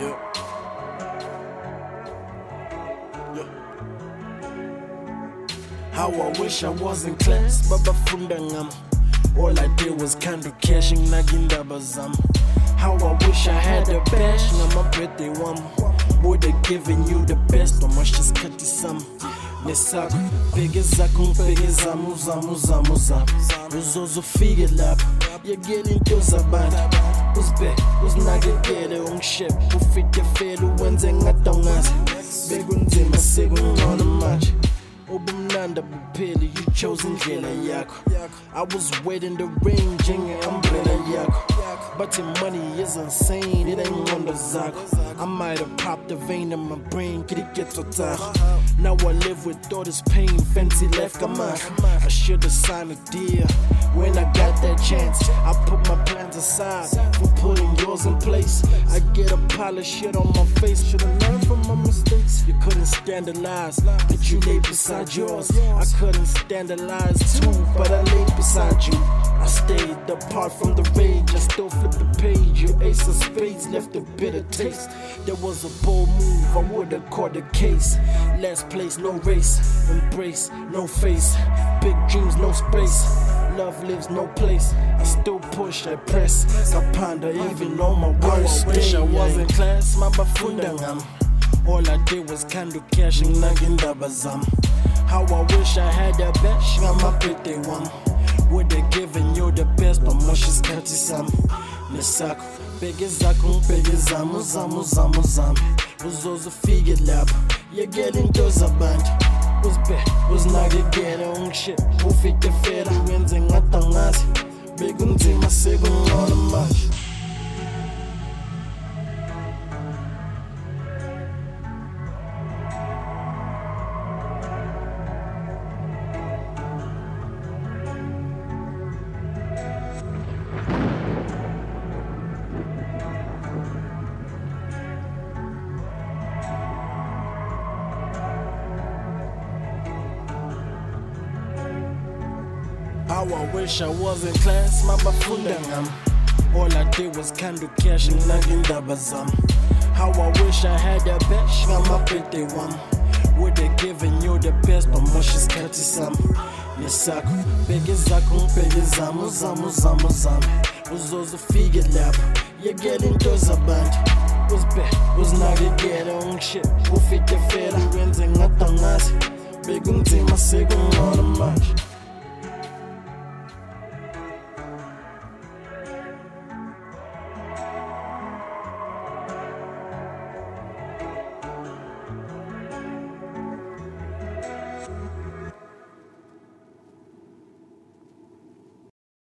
Yeah. Yeah. How I wish I was in class, Baba Fundangam. All I did was candle cashing nagindabazam. How I wish I had a bash, na my birthday wam. Would have given you the best, but much just cut some nesakho bheke zakho ngibheke zami uzami uzami uzami uzoze ufike lapho yekela into zabantu uzibe uzinakekele ungishep ufite fele uwenze ngadongazi bekunzima sekungcono manje ubumnandi bupheli you chose indlela yakho. I was waiting the ring njenge-umbrella yakho. But your money is insane it ain't ngqondo zakho i might have popped a vein in my brain get to now i live with all this pain fancy left kamahla i should have signed a deal. When i got that chance i put my plans aside yours in place i get a pile of shit on my face should have learned from my mistakes you couldn't stand the lies that you laid beside yours. I couldn't stand the lies too, but I laid beside you. I stayed apart from the rage, I still flip the page. Your ace of spades left a bitter taste. There was a bold move, I would've caught the case. Last place, no race, embrace, no face. Big dreams, no space. Love lives no place. I still push, I press. I ponder even on my worst. I wish I was in class, my bafundangam. All I did was candle cash and nagindaba zam. Um. How I wish I had that bash, my birthday one. Would have given you the best, but much is cut some. Nesakho, bheke zakho ngibheke zami uzami uzami uzami uzoze ufike lapho yekela into zabantu uzibe uzinakekele ungiship ufike fela wenze ngadangazi bekunzima sekungcono How I wish I was in class, my bafunda ngam. All I did was candle cash and nagindaba zam. Um. How I wish I had that bash, my birthday one. Would have given you the best, but much is cut some. Nesakho, bheke zakho ngibheke zami uzami uzami uzami uzoze ufike lapho yekela into zabantu uzibe uzinakekele ungiship ufike fela wenze ngadangazi bekunzima sekungcono manje